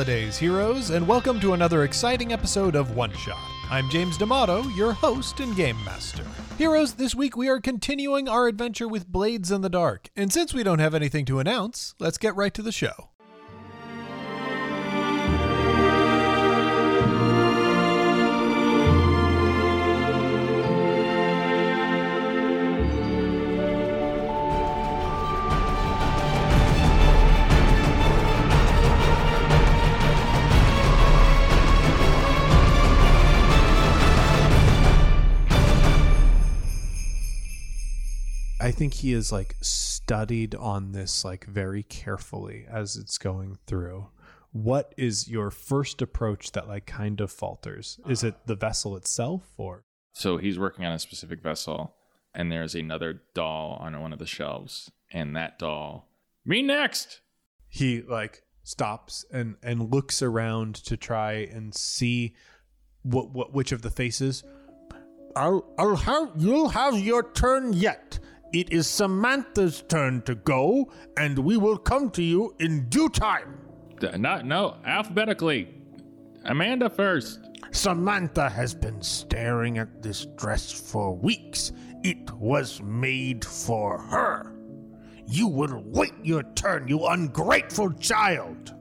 holidays, heroes, and welcome to another exciting episode of One Shot. I'm James D'Amato, your host and game master. Heroes, this week we are continuing our adventure with Blades in the Dark, and since we don't have anything to announce, let's get right to the show. I think he is like studied on this like very carefully as it's going through. What is your first approach that like kind of falters? Is it the vessel itself or So he's working on a specific vessel, and there's another doll on one of the shelves, and that doll, me next. he like stops and and looks around to try and see what what which of the faces I'll I'll have you'll have your turn yet. It is Samantha's turn to go, and we will come to you in due time. D- Not no alphabetically. Amanda first. Samantha has been staring at this dress for weeks. It was made for her. You will wait your turn, you ungrateful child.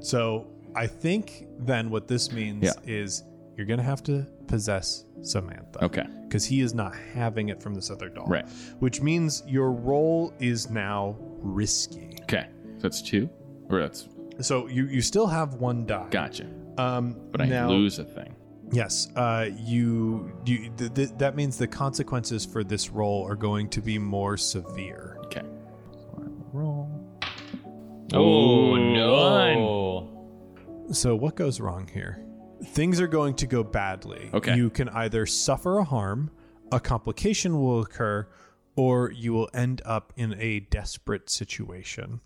So I think then what this means Yeah. is you're gonna have to possess Samantha. Okay. Because he is not having it from this other doll. Right. Which means your role is now risky. Okay. So that's two, or that's So you you still have one die. gotcha. Um, But I now, lose a thing. Yes. Uh, you you th- th- that means the consequences for this roll are going to be more severe. Okay. So I will roll. Oh, One. no. So what goes wrong here? Things are going to go badly. Okay. You can either suffer a harm, a complication will occur, or you will end up in a desperate situation.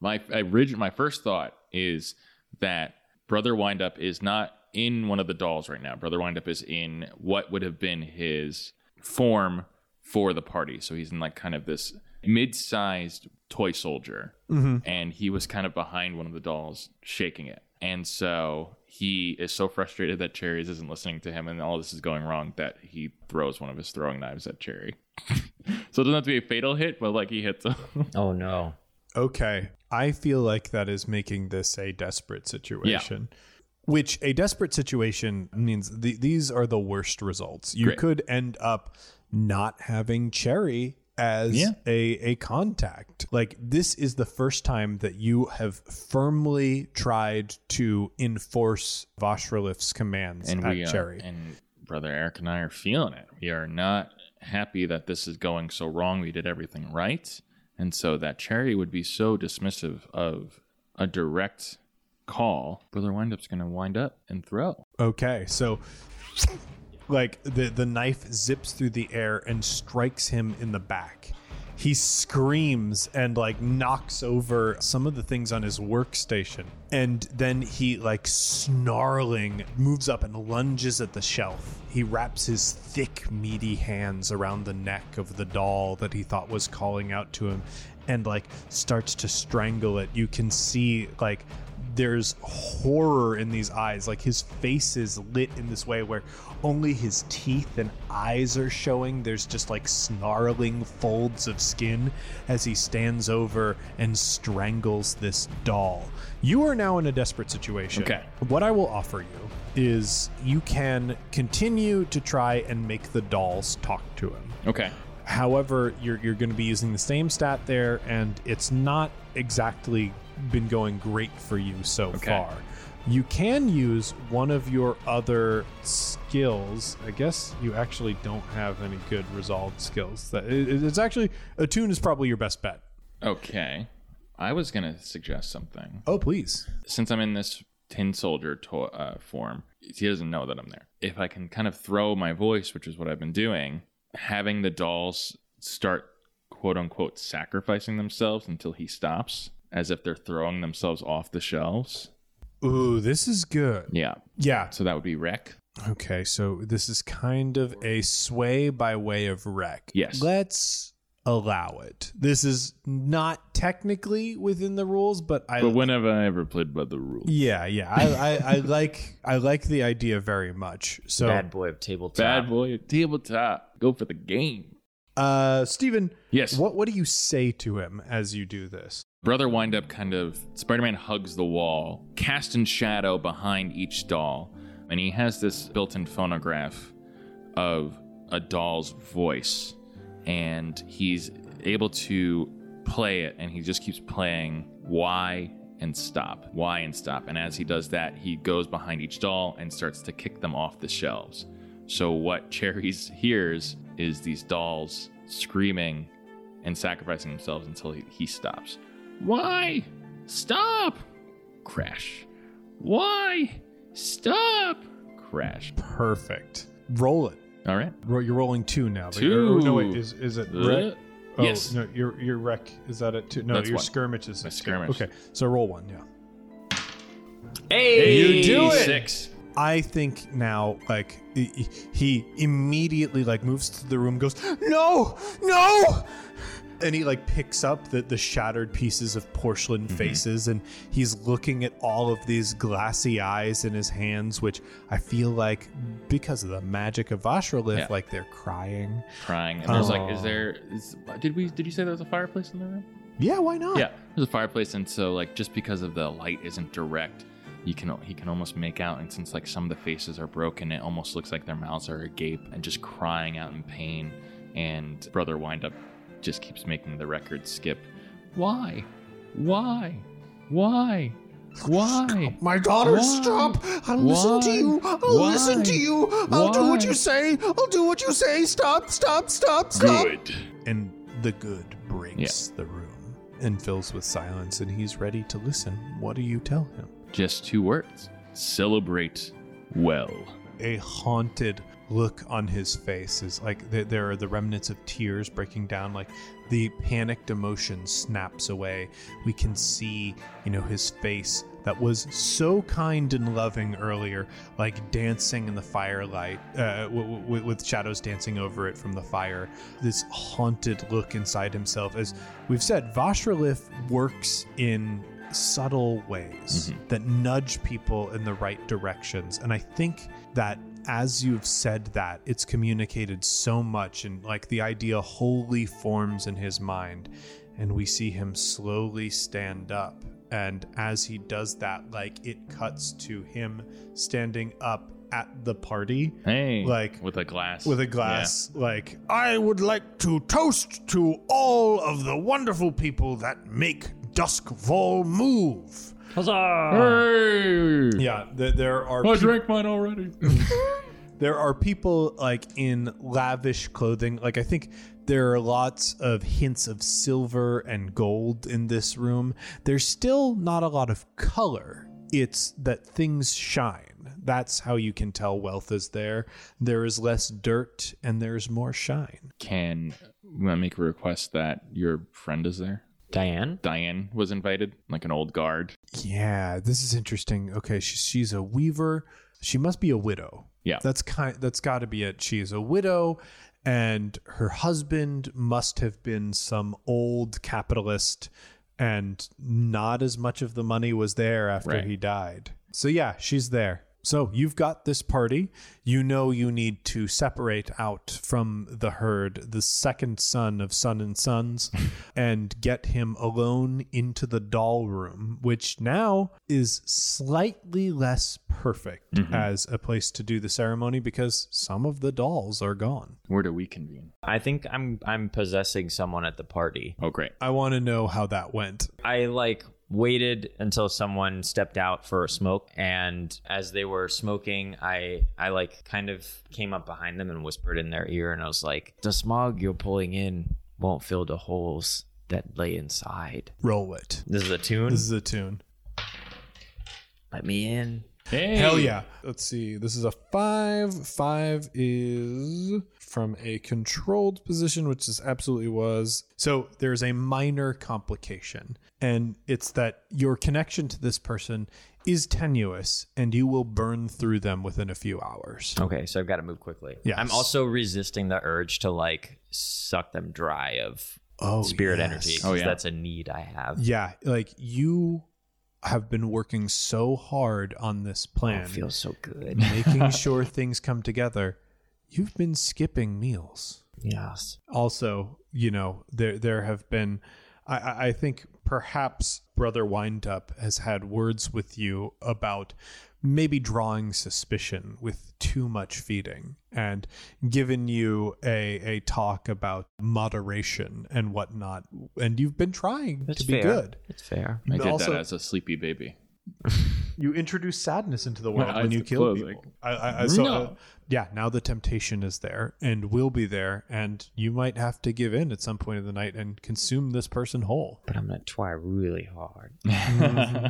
My original, my first thought is that Brother Windup is not in one of the dolls right now. Brother Windup is in what would have been his form for the party. So he's in like kind of this mid-sized toy soldier, mm-hmm. and he was kind of behind one of the dolls, shaking it. And so he is so frustrated that Cherries isn't listening to him, and all this is going wrong that he throws one of his throwing knives at Cherry. so it doesn't have to be a fatal hit, but like he hits him. Oh no. Okay. I feel like that is making this a desperate situation. Yeah. Which a desperate situation means th- these are the worst results. You Great. could end up not having Cherry as Yeah. a, a contact. Like, this is the first time that you have firmly tried to enforce Vashraliff's commands and at we are, Cherry. and brother Eric and I are feeling it. We are not happy that this is going so wrong. We did everything right, and so that Cherry would be so dismissive of a direct call. Brother Windup's going to wind up and throw. Okay, so like the the knife zips through the air and strikes him in the back. He screams and like knocks over some of the things on his workstation. And then he like snarling moves up and lunges at the shelf. He wraps his thick meaty hands around the neck of the doll that he thought was calling out to him and like starts to strangle it. You can see like there's horror in these eyes. Like his face is lit in this way where only his teeth and eyes are showing. There's just like snarling folds of skin as he stands over and strangles this doll. You are now in a desperate situation. Okay. What I will offer you is you can continue to try and make the dolls talk to him. Okay. However, you're you're going to be using the same stat there, and it's not exactly been going great for you so Okay. far. You can use one of your other skills. I guess you actually don't have any good resolved skills. That it's actually attune is probably your best bet. Okay. I was going to suggest something. Oh, please. Since I'm in this tin soldier to- uh, form, he doesn't know that I'm there. If I can kind of throw my voice, which is what I've been doing, having the dolls start quote unquote sacrificing themselves until he stops, as if they're throwing themselves off the shelves. Ooh, this is good. Yeah. Yeah. So that would be wreck. Okay, so this is kind of a sway by way of wreck. Yes. Let's allow it. This is not technically within the rules, but I But when have I ever played by the rules? yeah, yeah. I, I, I like I like the idea very much. So Bad boy of tabletop. Bad boy, of tabletop. Go for the game. uh Steven, Yes. what what do you say to him as you do this? Brother Windup kind of Spider-Man hugs the wall, cast in shadow behind each doll, and he has this built-in phonograph of a doll's voice, and he's able to play it, and he just keeps playing why and stop, why and stop, and as he does that, he goes behind each doll and starts to kick them off the shelves. So what Cherries hears is these dolls screaming and sacrificing themselves until he, he stops. Why? Stop! Crash. Why? Stop! Crash. Perfect. Roll it. All right. Ro- You're rolling two now. but Two. you're- No, wait. Is is it Uh, rec? Oh, yes. No, your your wreck is that it two? No, That's your one. skirmish is My a skirmish. Okay, so roll one. Yeah. Hey, You do it! Six. I think now, like he- he immediately like moves to the room, goes, "No, no!" And he like picks up the, the shattered pieces of porcelain mm-hmm. faces, and he's looking at all of these glassy eyes in his hands, which I feel like because of the magic of Vashraliff, Yeah. like they're crying. Crying. And there's like, Oh. is um, there? Is, did we? Did you say there was a fireplace in the room? Yeah, why not? Yeah, there's a fireplace, and so like just because of the light isn't direct, you can he can almost make out, and since like some of the faces are broken, it almost looks like their mouths are agape and just crying out in pain. And Brother Windup just keeps making the record skip. Why? Why? Why? Why? My daughter, Why? stop! I'll listen to you. I'll listen to you. I'll do what you say. I'll do what you say. Stop! Stop! Stop! Stop! Good. And the good breaks the room and fills with silence, and he's ready to listen. What do you tell him? Just two words. Celebrate well. a haunted look on his face is like th- there are the remnants of tears breaking down like the panicked emotion snaps away. We can see you know his face that was so kind and loving earlier like dancing in the firelight uh, w- w- with shadows dancing over it from the fire. This haunted look inside himself. As we've said Vashraliff works in subtle ways that nudge people in the right directions. And I think that as you've said that, it's communicated so much, and like the idea wholly forms in his mind. And we see him slowly stand up. And as he does that, like it cuts to him standing up at the party Hey, Like, with a glass. with a glass, like I would like to toast to all of the wonderful people that make Doskvol move. Huzzah! Hey, yeah, th- there are I peop- drank mine already. there are people like in lavish clothing like i think there are lots of hints of silver and gold in this room there's still not a lot of color it's that things shine that's how you can tell wealth is there there is less dirt and there's more shine Can we make a request that your friend is there? Diane? Diane was invited, like an old guard. yeah this is interesting okay she, she's a weaver she must be a widow Yeah. that's kind that's got to be it she is a widow and her husband must have been some old capitalist and not as much of the money was there after Right. he died so yeah she's there so you've got this party you know you need to separate out from the herd the second son of son and sons and get him alone into the doll room which now is slightly less perfect mm-hmm. as a place to do the ceremony because some of the dolls are gone Where do we convene? I think I'm I'm possessing someone at the party. Oh, great. i want to know how that went I like waited until someone stepped out for a smoke and as they were smoking I I like kind of came up behind them and whispered in their ear and I was like the smog you're pulling in won't fill the holes that lay inside. roll it This is attune. this is attune Let me in. Hey, Hell yeah. Let's see. This is a five. Five is from a controlled position, which this absolutely was. So there's a minor complication, and it's that your connection to this person is tenuous and you will burn through them within a few hours. Okay, so I've got to move quickly. Yeah. I'm also resisting the urge to like suck them dry of Oh, spirit yes. energy. Oh, yeah. That's a need I have. Yeah, like you have been working so hard on this Oh, plan, it feels so good. making sure things come together. You've been skipping meals. yes. also, you know, there there have been I, I think perhaps Brother Windup has had words with you about maybe drawing suspicion with too much feeding and given you a, a talk about moderation and whatnot. And you've been trying That's to be fair. good. It's fair. I did Also- that as a sleepy baby. You introduce sadness into the world My when you kill closing. people. I, I, I, so, No. uh, yeah, now the temptation is there and will be there, and you might have to give in at some point in the night and consume this person whole. But I'm gonna try really hard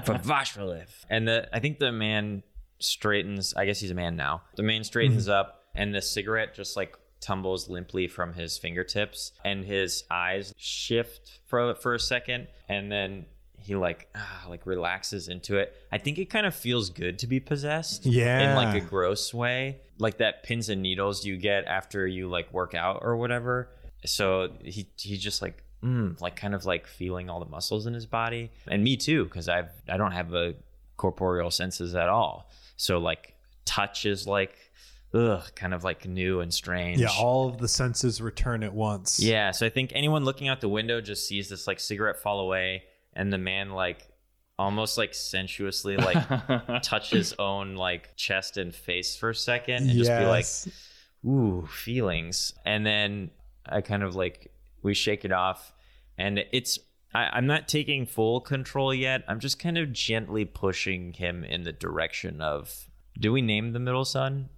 for Vashraliff. And the I think the man straightens. I guess he's a man now. The man straightens up, and the cigarette just like tumbles limply from his fingertips, and his eyes shift for for a second, and then he like ah, like relaxes into it. I think it kind of feels good to be possessed. Yeah. in like a gross way, like that pins and needles you get after you like work out or whatever. So he he just like mm, like kind of like feeling all the muscles in his body, and me too, because I've I don't have a corporeal senses at all. So like touch is like ugh, kind of like new and strange. Yeah, all of the senses return at once. Yeah, so I think anyone looking out the window just sees this like cigarette fall away, and the man like almost like sensuously like touch his own like chest and face for a second and just be like, ooh, feelings. And then I kind of like we shake it off, and it's I, I'm not taking full control yet. I'm just kind of gently pushing him in the direction of. Do we name the middle son?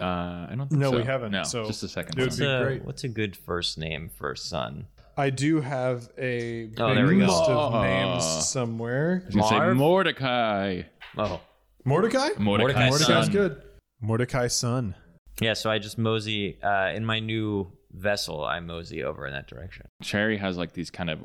Uh, I don't think No, so. we haven't, No, so just a second. it would What's be a, great. what's a good first name for a son? I do have a big Oh, there list of names somewhere. I was say Mordecai. Oh, Mordecai? Mordecai. Mordecai's Mordecai's son. good. Mordecai's son. Yeah, so I just mosey uh, in my new vessel. I mosey over in that direction. Cherry has like these kind of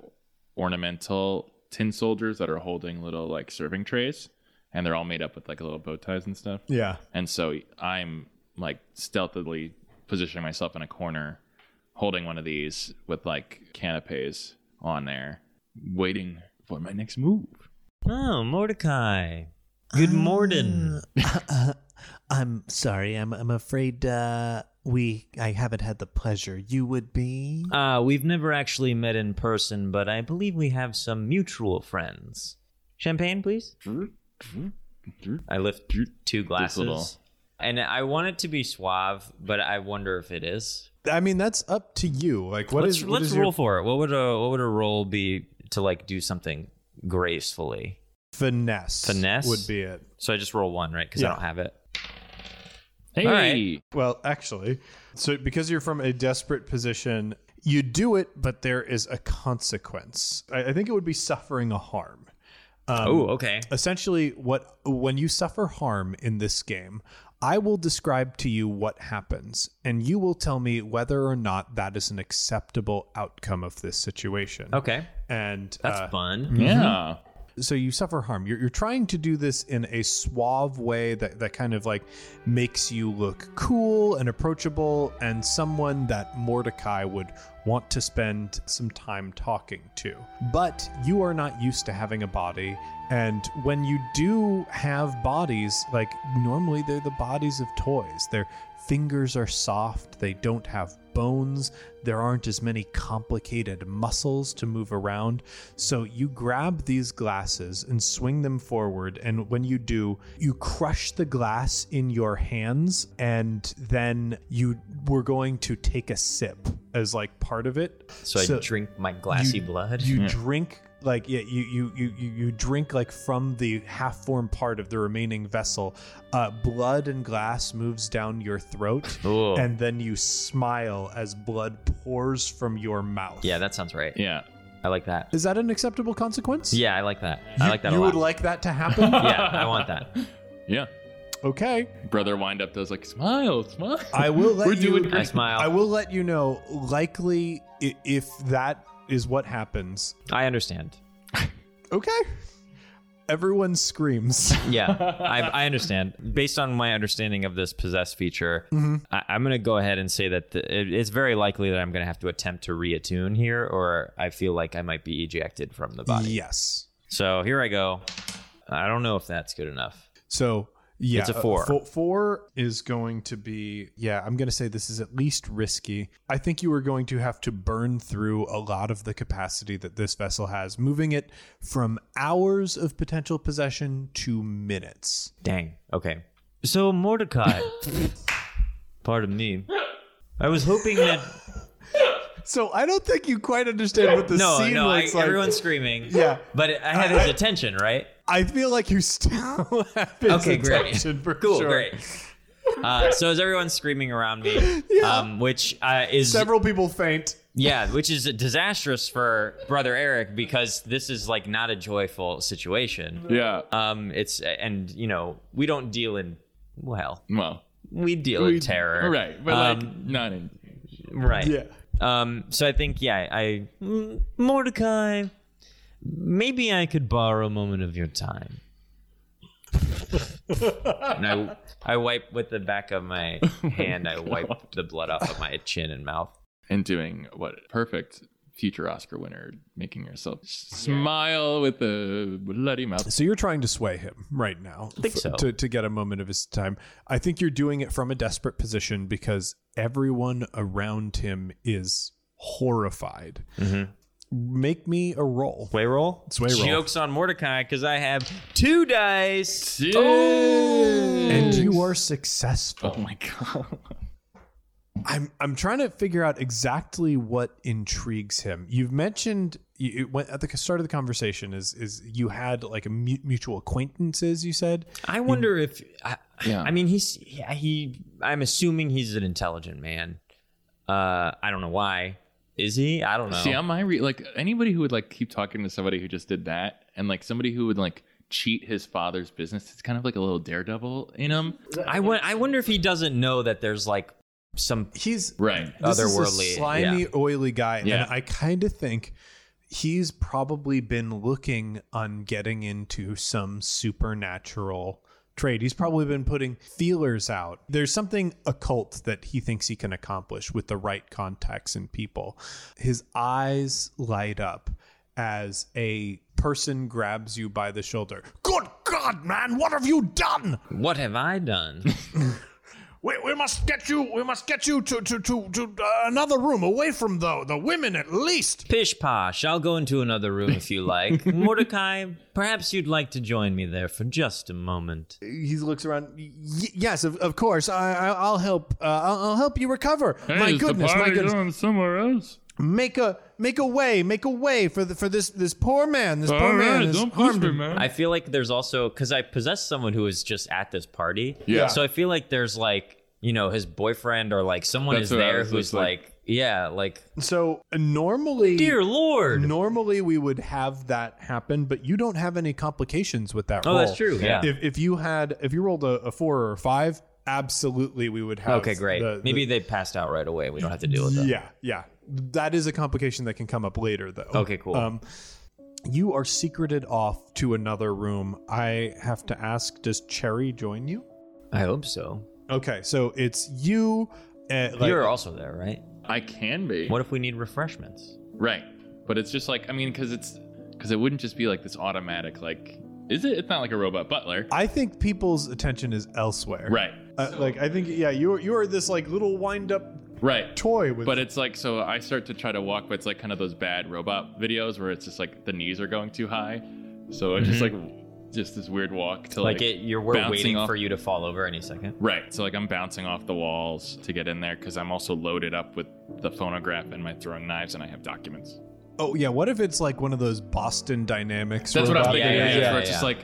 ornamental tin soldiers that are holding little like serving trays, and they're all made up with like little bow ties and stuff. Yeah. And so I'm like stealthily positioning myself in a corner, holding one of these with like canapes on there, waiting for my next move. Oh, Mordecai. Good morning. I'm sorry. I'm I'm afraid uh, we I haven't had the pleasure. You would be. Uh, we've never actually met in person, but I believe we have some mutual friends. Champagne, please. I lift two glasses. And I want it to be suave, but I wonder if it is. I mean, that's up to you. Like, what let's is what let's is roll your for it. What would a what would a roll be to like do something gracefully? finesse? Finesse? would be it. So I just roll one, right? Because Yeah. I don't have it. Hey, All right. Well, actually, so because you're from a desperate position, you do it, but there is a consequence. I, I think it would be suffering a harm. Um, oh, okay. essentially what when you suffer harm in this game i will describe to you what happens and you will tell me whether or not that is an acceptable outcome of this situation Okay. and That's uh, fun. Yeah. So you suffer harm. You're, you're trying to do this in a suave way that, that kind of like makes you look cool and approachable and someone that mordecai would want to spend some time talking to. But you are not used to having a body and when you do have bodies like normally they're the bodies of toys. Their fingers are soft. They don't have bones. There aren't as many complicated muscles to move around. So you grab these glasses and swing them forward. And when you do you crush the glass in your hands. And then you were going to take a sip as like part of it. So, I drink my glassy blood. you drink like yeah you you you you you drink like from the half formed part of the remaining vessel uh blood and glass moves down your throat Ooh. and then you smile as blood pours from your mouth yeah, that sounds right. Yeah. I like that. is that an acceptable consequence Yeah, I like that. I like that you a lot. would like that to happen yeah, I want that. Yeah. okay Brother Windup does like smile, smile. i will let We're you doing I great. smile. i will let you know likely i- if that is what happens I understand. Okay. everyone screams. Yeah, I, I understand. Based on my understanding of this possess feature, Mm-hmm. I, I'm going to go ahead and say that the, it, it's very likely that I'm going to have to attempt to reattune here, or I feel like I might be ejected from the body. yes. So here I go. I don't know if that's good enough. So yeah, It's a uh, four. fo- four is going to be yeah. I'm going to say this is at least risky. I think you are going to have to burn through a lot of the capacity that this vessel has, moving it from hours of potential possession to minutes. Dang. Okay. So Mordecai, pardon me. I was hoping that So I don't think you quite understand what the no, scene no, I, looks like. everyone's screaming. Yeah. but I had his attention, right? I feel like you still have his Okay, great. attention for Cool, sure. great. Uh, so as everyone's screaming around me, um, which uh, is Several people faint. yeah, which is disastrous for brother Eric because this is like not a joyful situation. Yeah. Um, it's and you know we don't deal in well, well, we deal we- in terror, Right. But Um, like, not in. right. Yeah. Um, so I think, yeah, I Mordecai, maybe I could borrow a moment of your time. and I, I wipe with the back of my hand. I wipe the blood off of my chin and mouth. And doing what? Perfect future Oscar winner, making yourself smile with a bloody mouth. So you're trying to sway him right now think f- so. to, to get a moment of his time. I think you're doing it from a desperate position because everyone around him is horrified. Mm-hmm. Make me a roll. Sway roll. Sway roll. Jokes on Mordecai because I have two dice. Oh. And you are successful. Oh my god. I'm I'm trying to figure out exactly what intrigues him. You've mentioned you, it went at the start of the conversation is is you had like a mutual acquaintances. You said I wonder if I, Yeah. I mean he's yeah, he I'm assuming he's an intelligent man. Uh I don't know why. Is he? I don't know. See, on my re- like anybody who would like keep talking to somebody who just did that, and like somebody who would like cheat his father's business, it's kind of like a little daredevil in him. I I wonder if he doesn't know that there's like some he's Right. this is a Otherworldly, slimy, yeah. oily guy, Yeah. and I kind of think he's probably been looking on getting into some supernatural trade. He's probably been putting feelers out. There's something occult that he thinks he can accomplish with the right contacts and people. His eyes light up as a person grabs you by the shoulder. Good God, man, what have you done? what have I done? We, we must get you. We must get you to to to, to uh, another room, away from the the women at least. Pish posh, I'll go into another room if you like. Mordecai, perhaps you'd like to join me there for just a moment. He looks around. Y- yes, of, of course. I, I, I'll help. Uh, I'll, I'll help you recover. my goodness, my goodness. somewhere else. Make a make a way. Make a way for the for this this poor man. This poor man is harmed. him. man. I feel like there's also because I possess someone who is just at this party. Yeah. So I feel like there's like you know his boyfriend or like someone That's is there who's like- like, yeah like So uh, normally, dear lord. normally we would have that happen, but you don't have any complications with that. Oh, roll. that's true, yeah. If if you had if you rolled a, a four or a five, absolutely we would have. okay, great. the- the- Maybe they passed out right away. We don't have to deal with that. Yeah, yeah. That is a complication that can come up later, though. Okay, cool. Um, you are secreted off to another room. I have to ask: Does Cherry join you? I hope so. Okay, so it's you. Uh, like, You're also there, right? I can be. What if we need refreshments? Right. But it's just like I mean, because it's because it wouldn't just be like this automatic like. Is it? It's not like a robot butler. I think people's attention is elsewhere. Right. Uh, like I think, yeah, you're you're this like little wind up Right. toy with. But it's like so I start to try to walk, but it's like kind of those bad robot videos where it's just like the knees are going too high. So it's just like just this weird walk to like, Like, it, you're we're waiting off- for you to fall over any second. Right. So like I'm bouncing off the walls to get in there because I'm also loaded up with the phonograph and my throwing knives and I have documents. oh yeah, what if it's like one of those Boston Dynamics? That's what I'm thinking. yeah, it is, yeah, where it's yeah. just like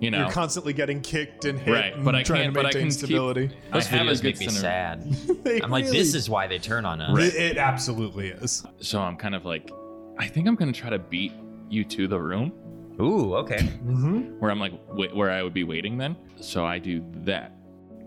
you know. You're constantly getting kicked and hit, Right, and but I trying can't- to but I maintain can keep- stability. Those I videos good make me center. sad. I'm like, this is why they turn on us. It, it absolutely is. so I'm kind of like, I think I'm gonna try to beat you to the room Ooh, okay. Mm-hmm. where I'm like wait, where I would be waiting then. So I do that.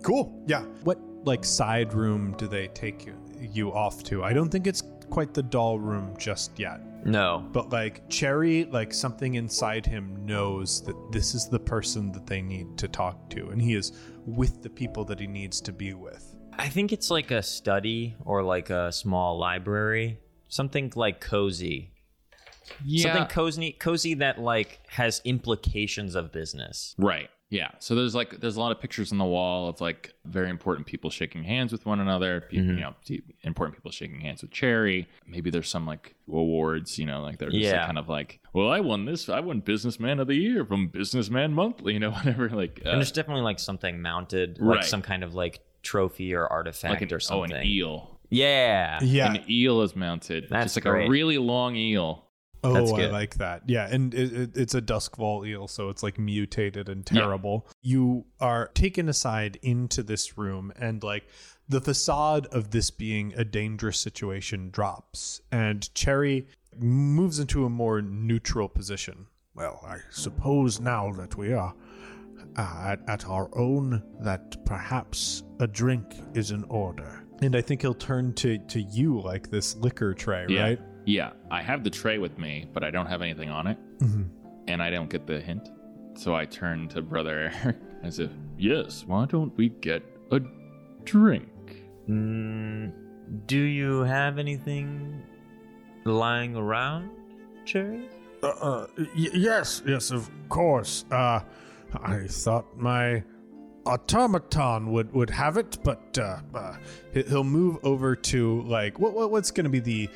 Cool. Yeah. What like side room do they take you, you off to? I don't think it's quite the doll room just yet. No. But like Cherry, like something inside him knows that this is the person that they need to talk to, and he is with the people that he needs to be with. I think it's like a study or like a small library. Something like cozy. Something cozy cozy that like has implications of business. Right. Yeah. So there's like there's a lot of pictures on the wall of like very important people shaking hands with one another. pe- Mm-hmm. You know, important people shaking hands with Cherry. Maybe there's some like awards. You know, like they're just like, kind of like, well, I won this. I won Businessman of the Year from Businessman Monthly. You know, whatever. Like, uh, and there's definitely like something mounted, Right. like some kind of like trophy or artifact like an, or something. oh, an eel. Yeah. Yeah. An eel is mounted. That's just like great. a really long eel. Oh, That's I good. like that. Yeah, and it, it, it's a Doskvol eel, so it's like mutated and Yeah. terrible. You are taken aside into this room, and like the facade of this being a dangerous situation drops, and Cherry moves into a more neutral position. Well, I suppose now that we are uh, at, at our own, that perhaps a drink is in order. And I think he'll turn to to you like this liquor tray, Yeah. right? Yeah. I have the tray with me, but I don't have anything on it. Mm-hmm. And I don't get the hint. So I turn to Brother Eric as if, yes, why don't we get a drink? Mm, do you have anything lying around, Cherry? Uh, uh, y- yes, yes, of course. Uh, I thought my automaton would, would have it, but uh, uh, He- He'll move over to like what, what what's going to be the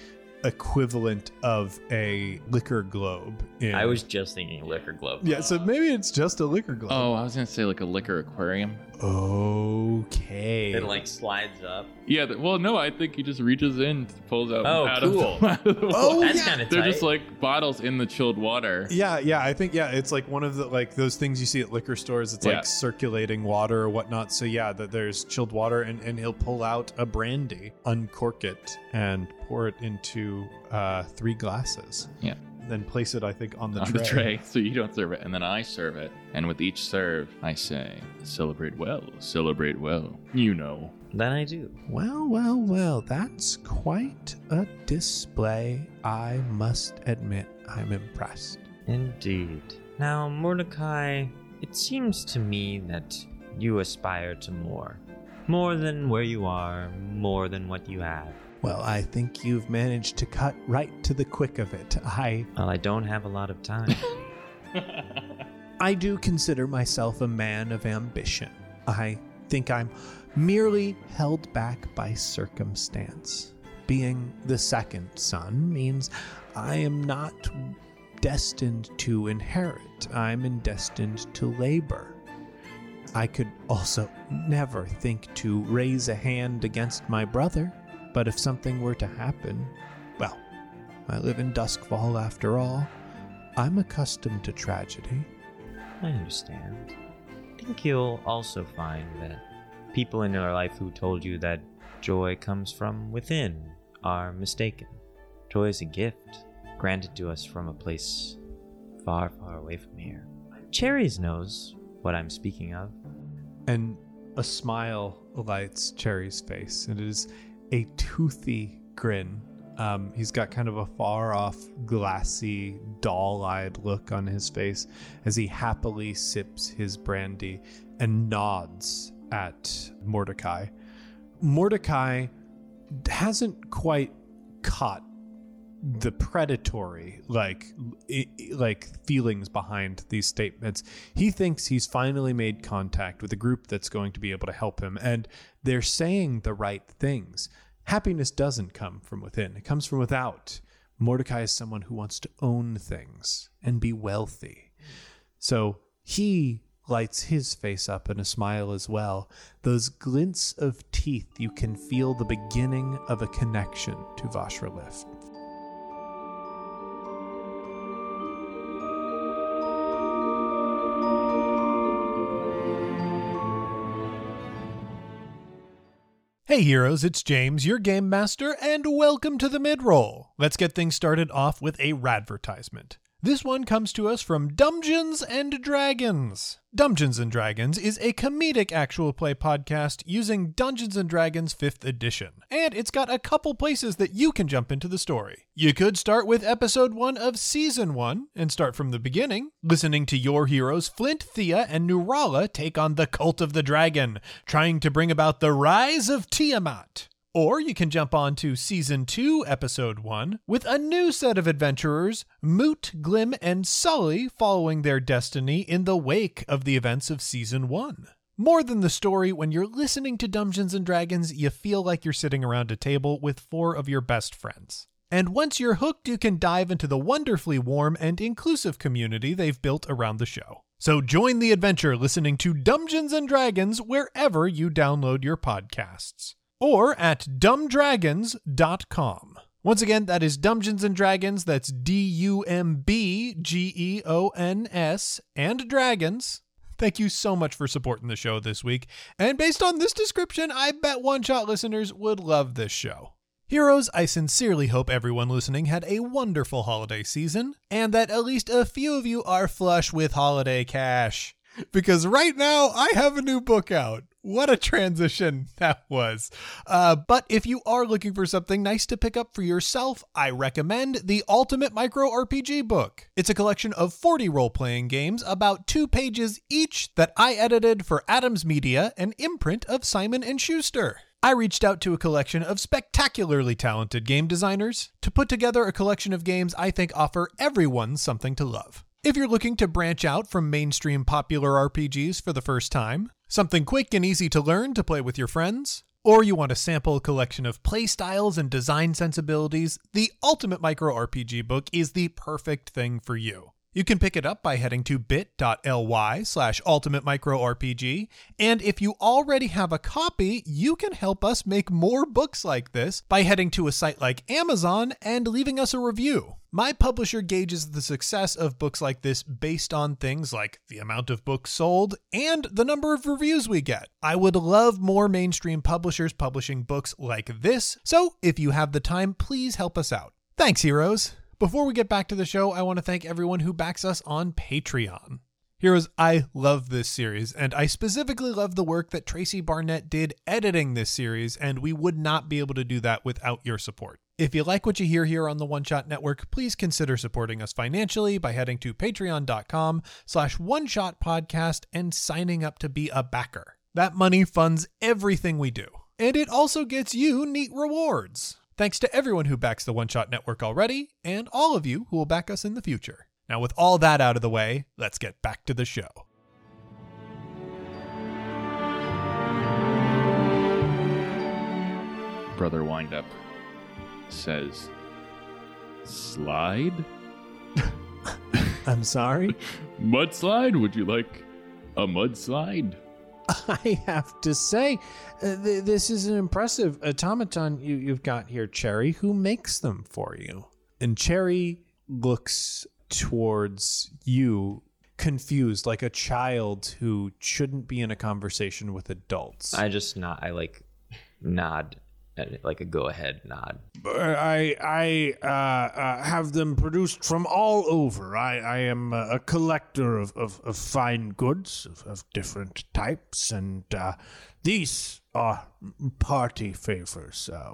equivalent of a liquor globe. In, I was just thinking liquor glove. yeah, so maybe it's just a liquor globe. Oh, I was going to say like a liquor aquarium. Okay. It like slides up. Yeah, th- well, no, I think he just reaches in, pulls out, Oh, out, cool. of the, out of the Oh, water. That's yeah. kind of They're just like bottles in the chilled water. yeah, yeah, I think yeah, it's like one of the like those things you see at liquor stores. It's Yeah. like circulating water or whatnot. So yeah, that there's chilled water, and and he'll pull out a brandy, uncork it, and pour it into uh, three glasses. Yeah. Then place it, I think, on the on tray. the tray, so you don't serve it, and then I serve it. And with each serve, I say, "Celebrate well, celebrate well." You know. Then I do. Well, well, well, that's quite a display. I must admit, I'm impressed. Indeed. Now, Mordecai, it seems to me that you aspire to more. More than where you are, more than what you have. Well, I think you've managed to cut right to the quick of it. I Well, I don't have a lot of time. I do consider myself a man of ambition. I think I'm merely held back by circumstance. Being the second son means I am not destined to inherit, I'm destined to labor. I could also never think to raise a hand against my brother, but if something were to happen, well, I live in Doskvol after all. I'm accustomed to tragedy. I understand. I think you'll also find that people in your life who told you that joy comes from within are mistaken. Joy is a gift granted to us from a place far, far away from here. Cherries knows what I'm speaking of. and a smile lights Cherry's face, and it is a toothy grin. Um, he's got kind of a far off, glassy, doll eyed look on his face as he happily sips his brandy and nods at Mordecai. Mordecai hasn't quite caught the predatory like like feelings behind these statements he thinks he's finally made contact with a group that's going to be able to help him and they're saying the right things happiness doesn't come from within it comes from without mordecai is someone who wants to own things and be wealthy so he lights his face up in a smile as well. Those glints of teeth, you can feel the beginning of a connection to Vashraliff. Hey heroes, it's James, your game master, and welcome to the midroll. Let's get things started off with a radvertisement. This one comes to us from Dumbgeons and Dragons. Dumbgeons and Dragons is a comedic actual play podcast using Dungeons and Dragons 5th edition, and it's got a couple places that you can jump into the story. You could start with episode 1 of season 1 and start from the beginning, listening to your heroes Flint, Thea, and Nurala take on the Cult of the Dragon, trying to bring about the rise of Tiamat. Or you can jump on to Season 2, Episode 1, with a new set of adventurers, Moot, Glim, and Sully, following their destiny in the wake of the events of Season 1. More than the story, when you're listening to Dumbgeons and Dragons, you feel like you're sitting around a table with four of your best friends. And once you're hooked, you can dive into the wonderfully warm and inclusive community they've built around the show. So join the adventure listening to Dumbgeons and Dragons wherever you download your podcasts or at dumbdragons.com. Once again, that is Dumbgeons and Dragons. That's D U M B G E O N S and Dragons. Thank you so much for supporting the show this week. And based on this description, I bet one shot listeners would love this show. Heroes, I sincerely hope everyone listening had a wonderful holiday season, and that at least a few of you are flush with holiday cash. Because right now, I have a new book out. What a transition that was. Uh, but if you are looking for something nice to pick up for yourself, I recommend the Ultimate Micro RPG book. It's a collection of 40 role playing games, about two pages each, that I edited for Adams Media, an imprint of Simon and Schuster. I reached out to a collection of spectacularly talented game designers to put together a collection of games I think offer everyone something to love. If you're looking to branch out from mainstream popular RPGs for the first time, something quick and easy to learn to play with your friends, or you want to sample a collection of playstyles and design sensibilities, the Ultimate Micro RPG book is the perfect thing for you. You can pick it up by heading to bit.ly slash ultimate micro RPG. And if you already have a copy, you can help us make more books like this by heading to a site like Amazon and leaving us a review. My publisher gauges the success of books like this based on things like the amount of books sold and the number of reviews we get. I would love more mainstream publishers publishing books like this, so if you have the time, please help us out. Thanks, heroes. Before we get back to the show, I want to thank everyone who backs us on Patreon. Heroes, I love this series, and I specifically love the work that Tracy Barnett did editing this series, and we would not be able to do that without your support. If you like what you hear here on the One Shot Network, please consider supporting us financially by heading to patreon.com slash one shot podcast and signing up to be a backer. That money funds everything we do, and it also gets you neat rewards. Thanks to everyone who backs the One Shot Network already, and all of you who will back us in the future. Now, with all that out of the way, let's get back to the show. Brother Windup says, Slide? I'm sorry? Mudslide? Would you like a mudslide? I have to say, uh, th- this is an impressive automaton you- you've got here, Cherry. Who makes them for you? And Cherry looks towards you, confused, like a child who shouldn't be in a conversation with adults. I just nod. I like nod, like a go ahead nod. I I uh, uh, have them produced from all over. I, I am a, a collector of, of, of fine goods of, of different types, and uh, these are party favors. Uh,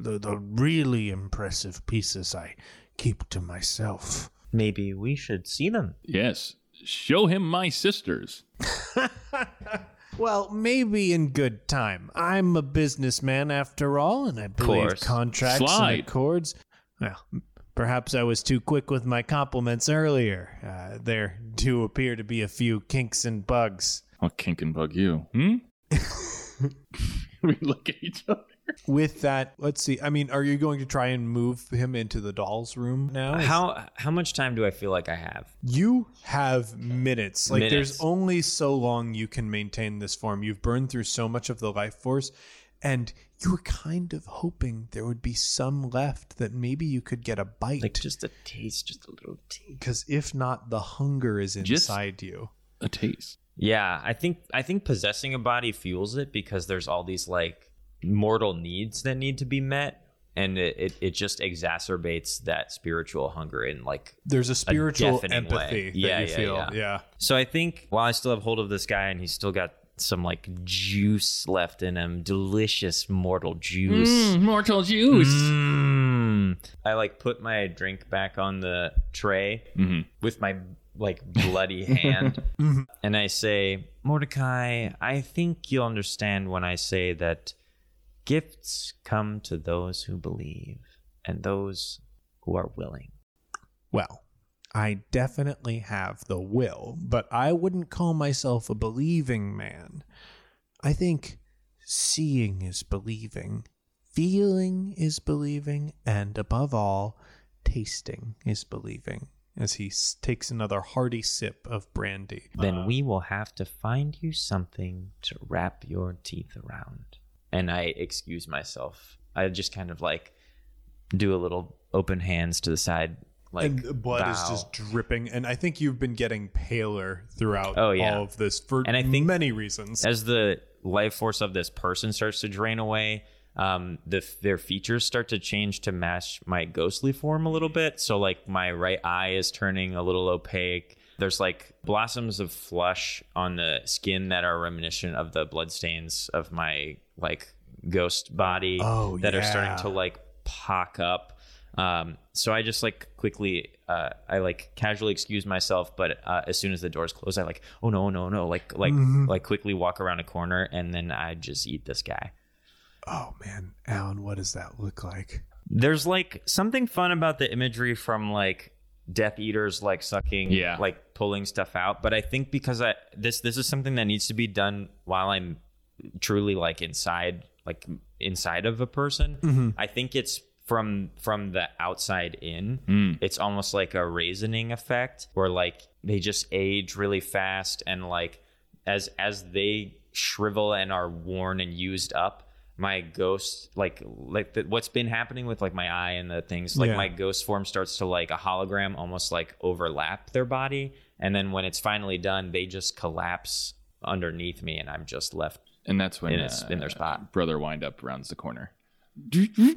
the the really impressive pieces I keep to myself. Maybe we should see them. Yes. Show him my sisters. Well, maybe in good time. I'm a businessman after all, and I believe Course. contracts Slide. and accords. Well, perhaps I was too quick with my compliments earlier. Uh, there do appear to be a few kinks and bugs. I'll kink and bug you. Hmm? we look at each other. With that, let's see. I mean, are you going to try and move him into the doll's room now? How how much time do I feel like I have? You have minutes. Like Minutes. there's only so long you can maintain this form. You've burned through so much of the life force and you were kind of hoping there would be some left that maybe you could get a bite. Like just a taste, just a little taste. because if not, the hunger is Just- inside you. A taste. Yeah, I think I think possessing a body fuels it because there's all these like mortal needs that need to be met, and it, it, it just exacerbates that spiritual hunger in like There's a spiritual deafening way. empathy that Yeah, you yeah, feel. yeah. yeah. So I think while I still have hold of this guy and he's still got some like juice left in him, delicious mortal juice. Mm, mortal juice. Mm. I like put my drink back on the tray Mhm. with my like bloody hand and I say, Mordecai, I think you'll understand when I say that gifts come to those who believe and those who are willing. Well, I definitely have the will, but I wouldn't call myself a believing man. I think seeing is believing, feeling is believing, and above all, tasting is believing. As he s- takes another hearty sip of brandy. then we will have to find you something to wrap your teeth around. And I excuse myself. I just kind of like do a little open hands to the side, like and the blood is just dripping, and I think you've been getting paler throughout Oh, yeah. all of this for And I think- many reasons. as the life force of this person starts to drain away. Um, the their features start to change to match my ghostly form a little bit. So like my right eye is turning a little opaque. There's like blossoms of flesh on the skin that are reminiscent of the bloodstains of my like ghost body Oh, that are starting to like pock up. Um, so I just like quickly, uh, I like casually excuse myself, but uh, as soon as the doors close, I like, oh no, no, no, like like Mm-hmm. like quickly walk around a corner, and then I just eat this guy. oh man, Alan, what does that look like? There's like something fun about the imagery from like Death Eaters, like sucking, Yeah. like pulling stuff out. But I think because I this this is something that needs to be done while I'm truly like inside, like inside of a person. Mm-hmm. I think it's from from the outside in. Mm. It's almost like a raisoning effect, where like they just age really fast, and like as as they shrivel and are worn and used up my ghost like like the, what's been happening with like my eye and the things like Yeah. my ghost form starts to like a hologram almost like overlap their body and then when it's finally done they just collapse underneath me and i'm just left And that's when In its- in their uh, spot. Brother Wind Up rounds the corner.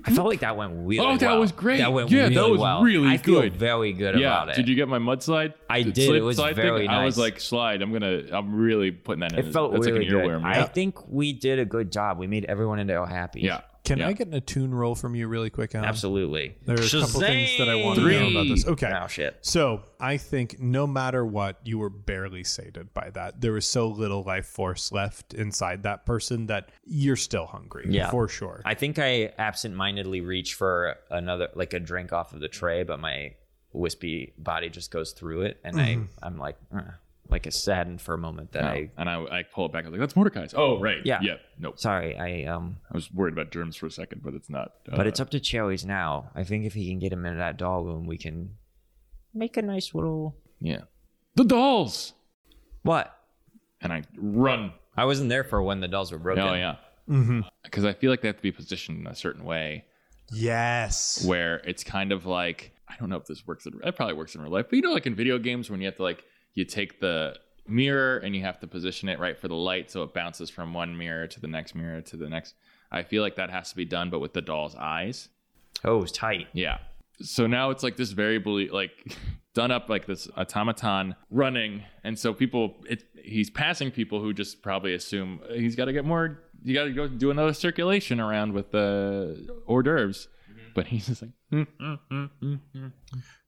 i felt like that went really Oh, that well. was great. that went Yeah, that really was well. really i feel good. very good yeah. about it Did you get my mudslide? I did. slip It was slide very I was like, slide. I'm gonna. I'm really putting that in. it felt that's really like an good earworm. i Yeah. think we did a good job we made everyone in there happy yeah. Can Yeah. I get an attune roll from you really quick, Alan? absolutely There's a couple things that I want to Three. know about this. Okay. oh shit So I think no matter what, you were barely sated by that. There was so little life force left inside that person that you're still hungry. Yeah. For sure. I think I absentmindedly reach for another like a drink off of the tray, but my wispy body just goes through it, and I mm-hmm. I'm like like a saddened for a moment that No. I and I, I pull it back. I was like, that's Mordecai's. Oh, right. Yeah. Yeah. Nope. sorry I um. I was worried about germs for a second, but it's not. Uh, But it's up to Cherries now. I think if he can get him into that doll room, we can make a nice little yeah. The dolls. what. And I run. I wasn't there for when the dolls were broken. Oh yeah. Because I feel like they have to be positioned in a certain way yes. where it's kind of like I don't know if this works. In, it probably works in real life, but you know, like in video games when you have to like you take the mirror and you have to position it right for the light so it bounces from one mirror to the next mirror to the next. I feel like that has to be done, but with the doll's eyes. Oh, it's tight. Yeah. So now it's like this very like done up like this automaton running, and so people it he's passing people who just probably assume he's got to get more. You got to go do another circulation around with the hors d'oeuvres, but he's just like "Mm, mm, mm, mm, mm."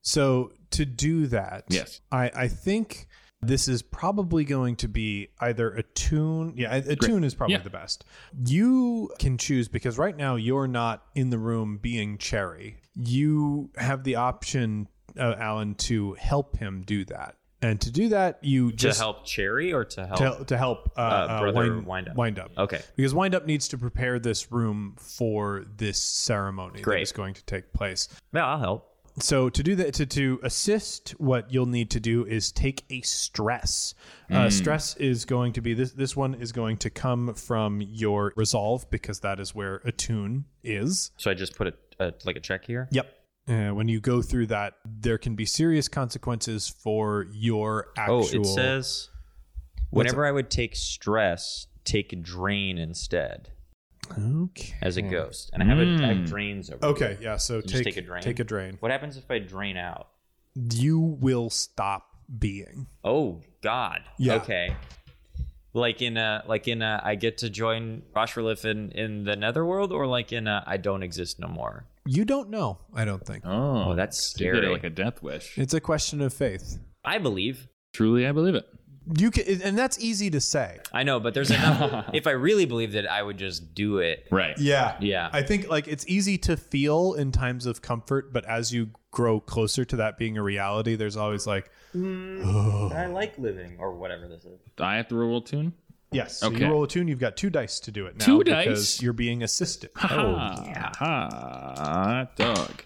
So to do that, Yes. I, I think this is probably going to be either attune. Yeah, a, attune is probably Yeah. the best. You can choose because right now you're not in the room being Cherry. You have the option, uh, Alan, to help him do that. And to do that, you just To help Cherry or to help? to, to help uh, uh, Brother wind, Wind Up. wind up. Okay. Because Wind Up needs to prepare this room for this ceremony that Great. is going to take place. Yeah, I'll help. So to do that, to, to assist, what you'll need to do is take a stress. Uh, stress is going to be this. This one is going to come from your resolve because that is where attune is. So I just put a, a like a check here. Yep. Uh, when you go through that, there can be serious consequences for your actual. Oh, it says whenever I would take stress, take drain instead. Okay. as a ghost, and I have a I have Mm. drains over. Okay, here. yeah. So Just take take a drain? Take a drain. What happens if I drain out? You will stop being. Oh God. Yeah. Okay. Like in a like in a I get to join Vashraliff in in the Netherworld, or like in a I don't exist no more. You don't know. I don't think. Oh, Oh, that's you get it scary. like a death wish. It's a question of faith. I believe. Truly, I believe it. You can, and that's easy to say. I know, but there's enough. if I really believed it, I would just do it. Right. Yeah. Yeah. I think like it's easy to feel in times of comfort, but as you grow closer to that being a reality, there's always like, mm, I like living, or whatever this is. Do I have to roll attune? Yes. So Okay. you roll attune, you've got two dice to do it now. Two because dice? You're being assisted. Oh, yeah. Hot dog.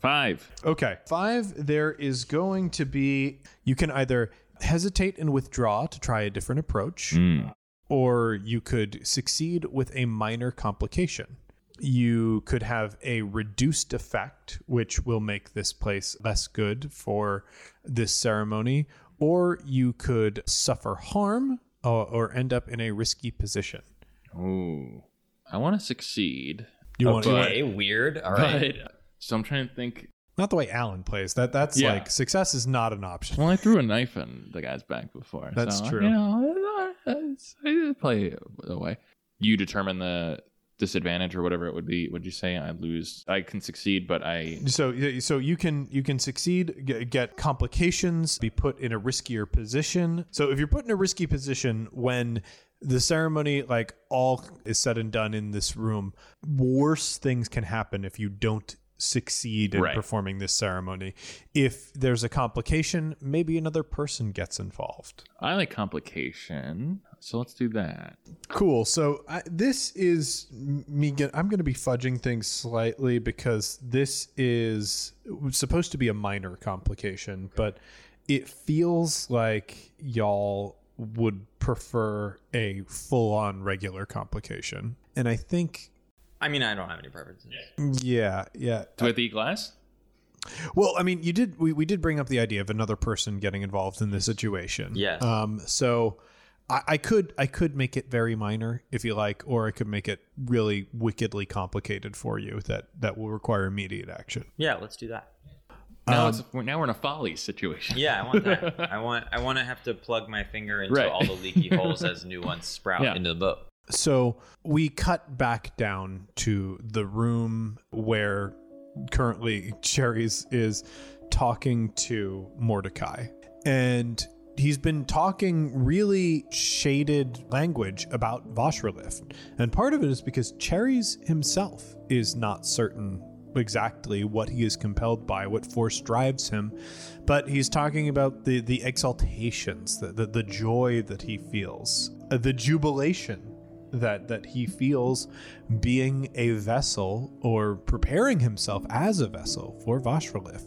Five. Okay. Five, there is going to be, you can either hesitate and withdraw to try a different approach, hmm. or you could succeed with a minor complication. You could have a reduced effect, which will make this place less good for this ceremony, or you could suffer harm or, or end up in a risky position. Ooh. I want to succeed. You want, you want Okay, weird. All right. But so I'm trying to think. not the way Alan plays. That that's Yeah. like success is not an option. Well, I threw a knife in the guy's back before. That's so, true. You know, it's- I play the way. You determine the disadvantage or whatever it would be. Would you say I lose? I can succeed, but I. So, so you can you can succeed, get, get complications, be put in a riskier position. So, if you're put in a risky position when the ceremony, like all is said and done in this room, worse things can happen if you don't succeed in Right. performing this ceremony. If there's a complication, maybe another person gets involved. I like complication, so let's do that. Cool. So I, this is me. Get, I'm going to be fudging things slightly because this is supposed to be a minor complication, but it feels like y'all would prefer a full-on regular complication, and I think, I mean, I don't have any preferences. yeah, yeah. Do have to eat glass? Well, I mean, you did. We, we did bring up the idea of another person getting involved in this situation. Yes. Um. So, I, I could I could make it very minor if you like, or I could make it really wickedly complicated for you that that will require immediate action. Yeah, let's do that. Now Um, it's we're, now we're in a folly situation. Yeah, I want that. I want I want to have to plug my finger into Right. all the leaky holes as new ones sprout Yeah. into the boat. So we cut back down to the room where currently Cherries is talking to Mordecai. And he's been talking really shaded language about Vashraliff. And part of it is because Cherries himself is not certain exactly what he is compelled by, what force drives him. But he's talking about the, the exaltations, the, the, the joy that he feels, uh, the jubilation that that he feels being a vessel or preparing himself as a vessel for Vashraliff.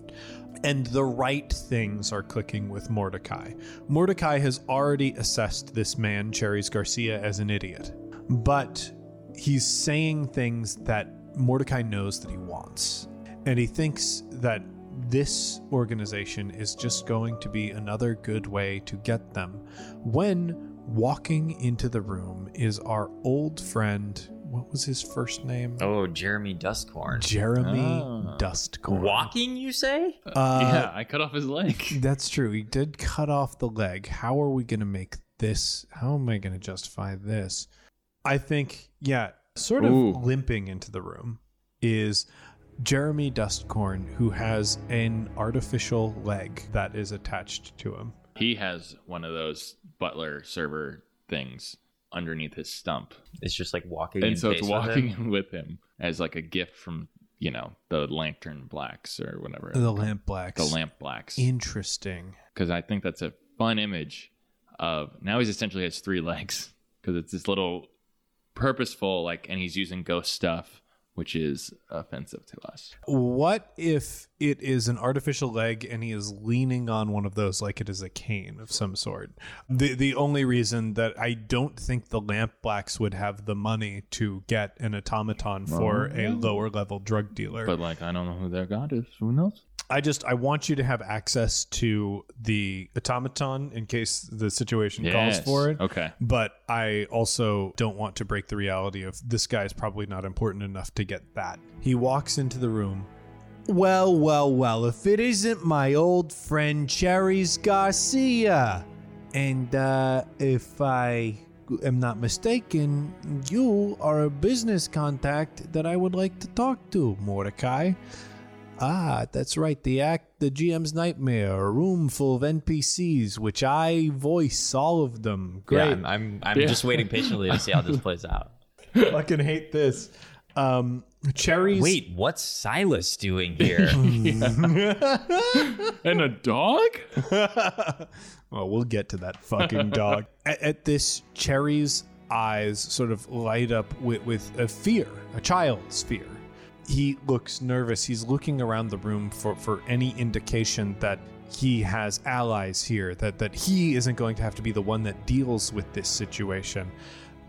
And the right things are clicking with Mordecai. Mordecai has already assessed this man, Cherries Garcia, as an idiot. But he's saying things that Mordecai knows that he wants. And he thinks that this organization is just going to be another good way to get them when walking into the room is our old friend. What was his first name? Oh, Jeremy Dustcorn. Jeremy Ah. Dustcorn. Walking, you say? Uh, yeah, I cut off his leg. That's true. He did cut off the leg. How are we going to make this? How am I going to justify this? I think, yeah, sort of Ooh. limping into the room is Jeremy Dustcorn, who has an artificial leg that is attached to him. He has one of those butler server things underneath his stump, It's just like walking. and in so it's pace with walking him. with him as like a gift from you know the Lantern Blacks or whatever The lamp blacks. the Lamp Blacks. Interesting. because I think that's a fun image of now he's essentially has three legs because it's this little purposeful like and he's using ghost stuff which is offensive to us. What if it is an artificial leg and he is leaning on one of those like it is a cane of some sort? The the only reason that I don't think the lamp blacks would have the money to get an automaton for a lower level drug dealer. But like I don't know who their god is. Who knows? I just I want you to have access to the automaton in case the situation calls for it. Okay. But I also don't want to break the reality of this guy is probably not important enough to get that. He walks into the room. Well, well, well, if it isn't my old friend Cherries Garcia. And uh, if I am not mistaken, you are a business contact that I would like to talk to, Mordecai. Ah, that's right. The act, the GM's nightmare, a room full of NPCs, which I voice all of them. Great. Yeah, I'm I'm, I'm just waiting patiently to see how this plays out. fucking hate this. Um, cherries. Wait, what's Silas doing here? And a dog? well, we'll get to that fucking dog. at, at this, Cherry's eyes sort of light up with, with a fear, a child's fear. He looks nervous. He's looking around the room for, for any indication that he has allies here, that, that he isn't going to have to be the one that deals with this situation.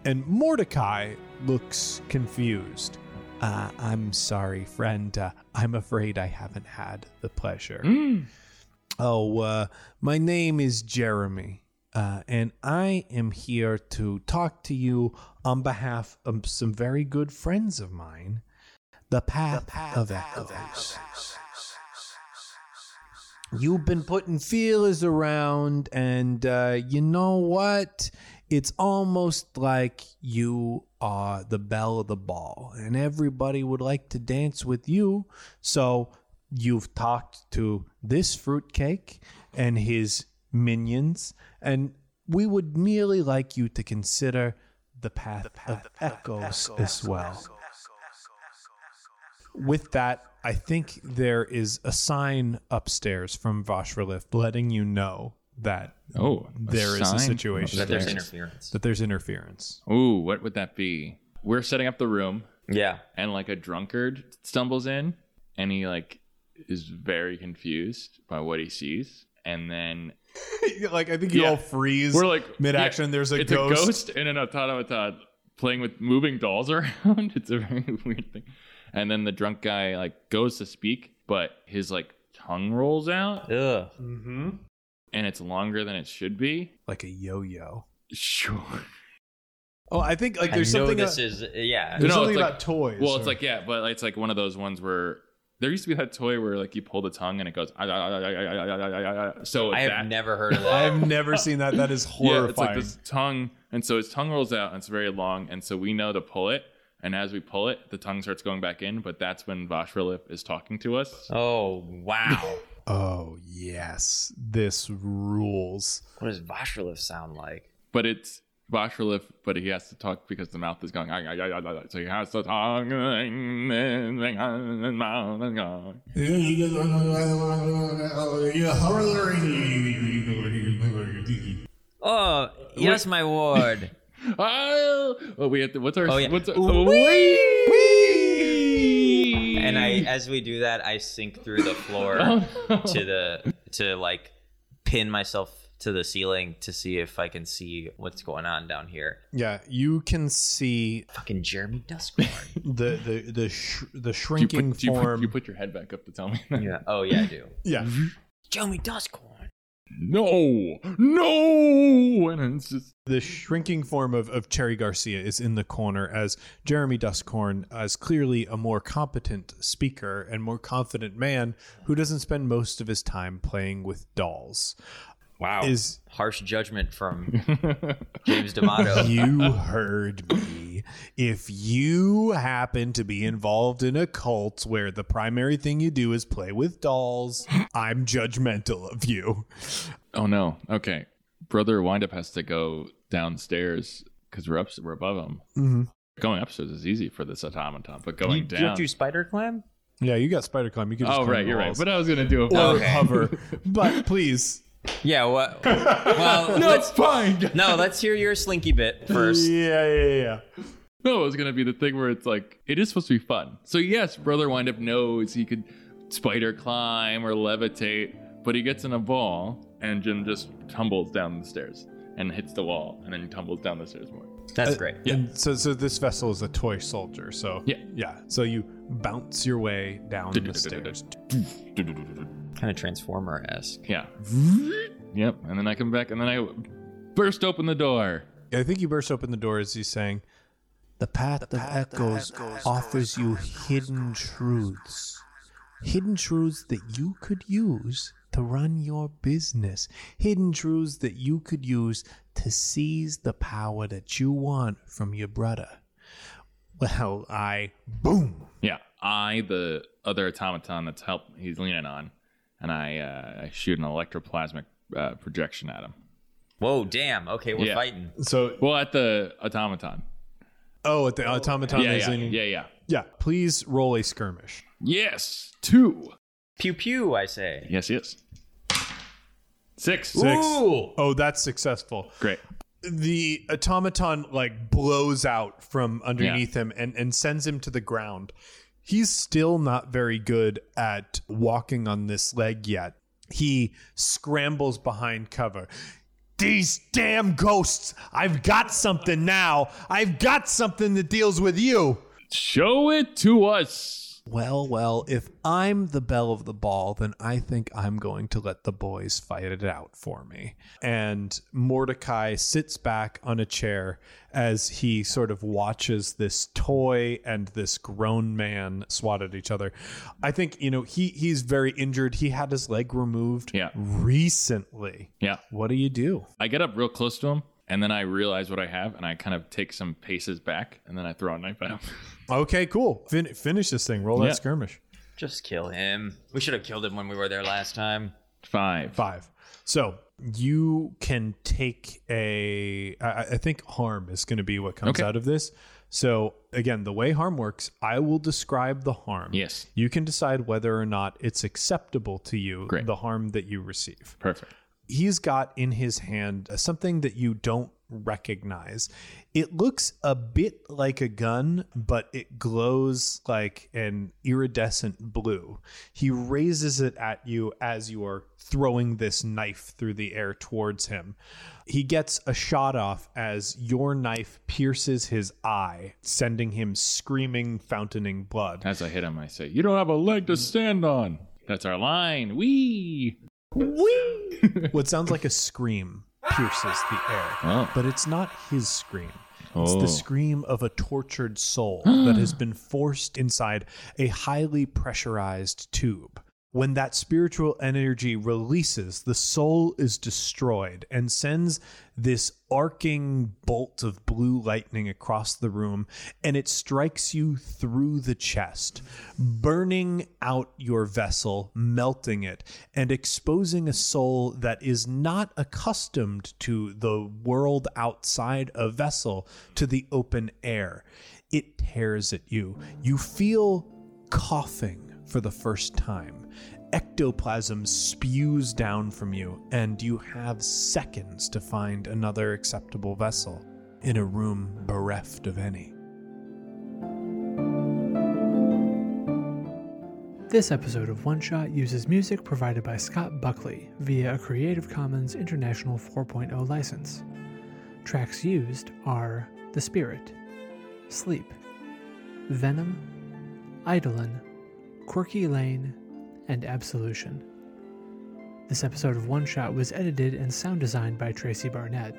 And Mordecai looks confused. Uh, I'm sorry, friend. Uh, I'm afraid I haven't had the pleasure. Oh, uh, my name is Jeremy, uh, and I am here to talk to you on behalf of some very good friends of mine, the Path, of Echoes. You've been putting feelers around, and uh, you know what? It's almost like you are the belle of the ball, and everybody would like to dance with you. So you've talked to this fruitcake and his minions, and we would merely like you to consider the path, of echoes as well. With that, I think there is a sign upstairs from Vashraliff letting you know that Oh, there is a sign? situation that there's interference. that there's interference. Ooh, what would that be? We're setting up the room, Yeah. and like a drunkard stumbles in, and he like is very confused by what he sees, and then like I think you all freeze. we're like mid-action, there's a it's ghost. a ghost and an automaton playing with moving dolls around. It's a very weird thing. And then the drunk guy like goes to speak, but his like tongue rolls out. Yeah. Mm-hmm. And it's longer than it should be. Like a yo-yo. Sure. Oh, I think like there's I something. This uh, is yeah. There's no, something like, about toys. Well, or... it's like yeah, but it's like one of those ones where there used to be that toy where like you pull the tongue and it goes. So I have never heard of that. I have never seen that. That is horrifying. Yeah, it's like this tongue, and so his tongue rolls out and it's very long, and so we know to pull it, and as we pull it, the tongue starts going back in, but that's when Voshrelip is talking to us. oh wow. oh yes, this rules. what does Vashraliff sound like? But it's Voshrelip, but he has to talk because the mouth is going. So he has to talk. Oh yes, my ward. Oh, oh, we have to. What's our? Oh, yeah. What's our, Ooh, oh, wee! and I, as we do that, I sink through the floor Oh, no. to the to like pin myself to the ceiling to see if I can see what's going on down here. Yeah, you can see Fucking Jeremy Duskborn. the the the sh- the Do you, shrinking put, do you, put, form. you put your head back up to tell me. yeah. Oh yeah, I do. yeah, mm-hmm. Jeremy Duskborn. No, no, and it's just the shrinking form of, of Cherry Garcia is in the corner as Jeremy Duskhorn as clearly a more competent speaker and more confident man who doesn't spend most of his time playing with dolls. Wow. Is Harsh judgment from James D'Amato. you heard me. If you happen to be involved in a cult where the primary thing you do is play with dolls, I'm judgmental of you. oh no. Okay, brother Windup has to go downstairs because we're up, we're above him. Mhm. Going upstairs is easy for this automaton, but you, going you down. don't do spider climb? Yeah, you got spider climb. You can just oh climb right, the you're right. But I was gonna do a or Okay. hover. But please. Yeah. What? Well, no, let's it's fine. no. Let's hear your slinky bit first. Yeah, yeah, yeah. No, it was gonna be the thing where it's like it is supposed to be fun. So yes, brother Windup knows he could spider climb or levitate, but he gets in a ball and Jim just tumbles down the stairs and hits the wall and then tumbles down the stairs more. That's uh, great. And so, so this vessel is a toy soldier. So Yeah. yeah. So you bounce your way down the stairs. Kind of Transformer esque. Yeah. Yep. And then I come back and then I burst open the door. I think you burst open the door as he's saying, The path, of echoes offers you hidden truths. hidden truths that you could use to run your business, hidden truths that you could use to seize the power that you want from your brother. Well, I boom. Yeah. I, the other automaton that's help he's leaning on, and I, uh, I shoot an electroplasmic uh, projection at him. Whoa, damn. Okay, we're Yeah. fighting. So, Well, at the automaton. oh, at the automaton Yeah, is yeah, yeah, yeah. Yeah, please roll a skirmish. Yes. Two. Pew pew, I say. Yes, yes. Six. Six. Ooh. Oh, that's successful. Great. the automaton like blows out from underneath him and, and sends him to the ground. He's still not very good at walking on this leg yet. He scrambles behind cover. These damn ghosts! I've got something now! I've got something that deals with you! Show it to us. Well, well, if I'm the belle of the ball, then I think I'm going to let the boys fight it out for me. And Mordecai sits back on a chair as he sort of watches this toy and this grown man swat at each other. I think, you know, he he's very injured. He had his leg removed Yeah. recently. Yeah. What do you do? I get up real close to him, and then I realize what I have, and I kind of take some paces back, and then I throw a knife at him. Okay, cool. Fin- finish this thing. Roll Yeah. that skirmish. Just kill him. We should have killed him when we were there last time. Five. Five. So you can take a. I, I think harm is going to be what comes Okay. out of this. So again, the way harm works, I will describe the harm. Yes. You can decide whether or not it's acceptable to you, Great. the harm that you receive. Perfect. He's got in his hand something that you don't recognize. It looks a bit like a gun, but it glows like an iridescent blue. He raises it at you as you are throwing this knife through the air towards him. He gets a shot off as your knife pierces his eye, sending him screaming, fountaining blood. As I hit him, I say, "You don't have a leg to stand on." That's our line. Wee. What sounds like a scream pierces the air, Oh. but it's not his scream. It's Oh. the scream of a tortured soul that has been forced inside a highly pressurized tube. When that spiritual energy releases, the soul is destroyed and sends this arcing bolt of blue lightning across the room, and it strikes you through the chest, burning out your vessel, melting it, and exposing a soul that is not accustomed to the world outside a vessel, to the open air. It tears at you. You feel coughing for the first time. Ectoplasm spews down from you, and you have seconds to find another acceptable vessel in a room bereft of any. This episode of One Shot uses music provided by Scott Buckley via a Creative Commons International 4.0 license. Tracks used are The Spirit, Sleep, Venom, Eidolon, Quirky Lane, and Absolution. This episode of One Shot was edited and sound designed by Tracy Barnett.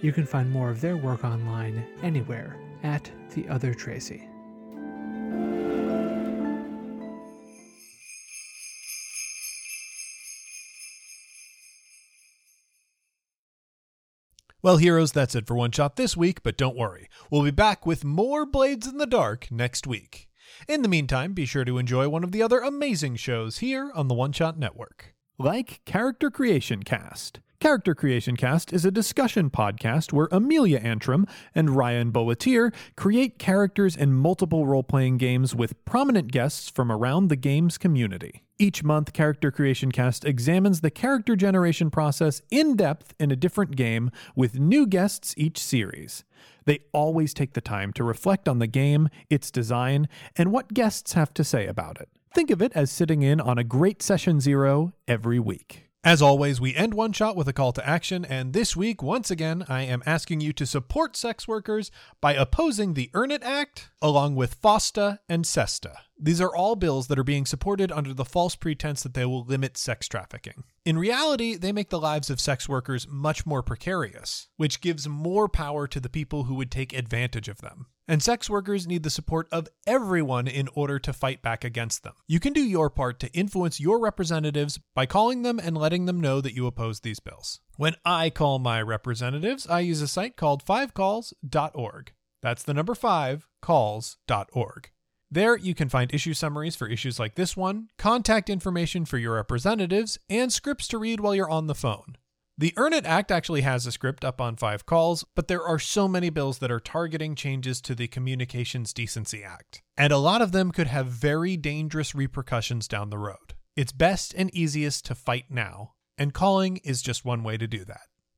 You can find more of their work online anywhere at The Other Tracy. Well, heroes, that's it for One Shot this week, but don't worry. We'll be back with more Blades in the Dark next week. In the meantime, be sure to enjoy one of the other amazing shows here on the One Shot Network. Like Character Creation Cast. Character Creation Cast is a discussion podcast where Amelia Antrim and Ryan Boelter create characters in multiple role playing games with prominent guests from around the games community. Each month, Character Creation Cast examines the character generation process in depth in a different game with new guests each series. They always take the time to reflect on the game, its design, and what guests have to say about it. Think of it as sitting in on a great session zero every week. As always, we end one shot with a call to action, and this week, once again, I am asking you to support sex workers by opposing the Earn It Act, along with FOSTA and SESTA. These are all bills that are being supported under the false pretense that they will limit sex trafficking. In reality, they make the lives of sex workers much more precarious, which gives more power to the people who would take advantage of them. And sex workers need the support of everyone in order to fight back against them. You can do your part to influence your representatives by calling them and letting them know that you oppose these bills. When I call my representatives, I use a site called fivecalls.org. That's the number 5 calls.org. There, you can find issue summaries for issues like this one, contact information for your representatives, and scripts to read while you're on the phone. The Earn It Act actually has a script up on Five Calls, but there are so many bills that are targeting changes to the Communications Decency Act, and a lot of them could have very dangerous repercussions down the road. It's best and easiest to fight now, and calling is just one way to do that.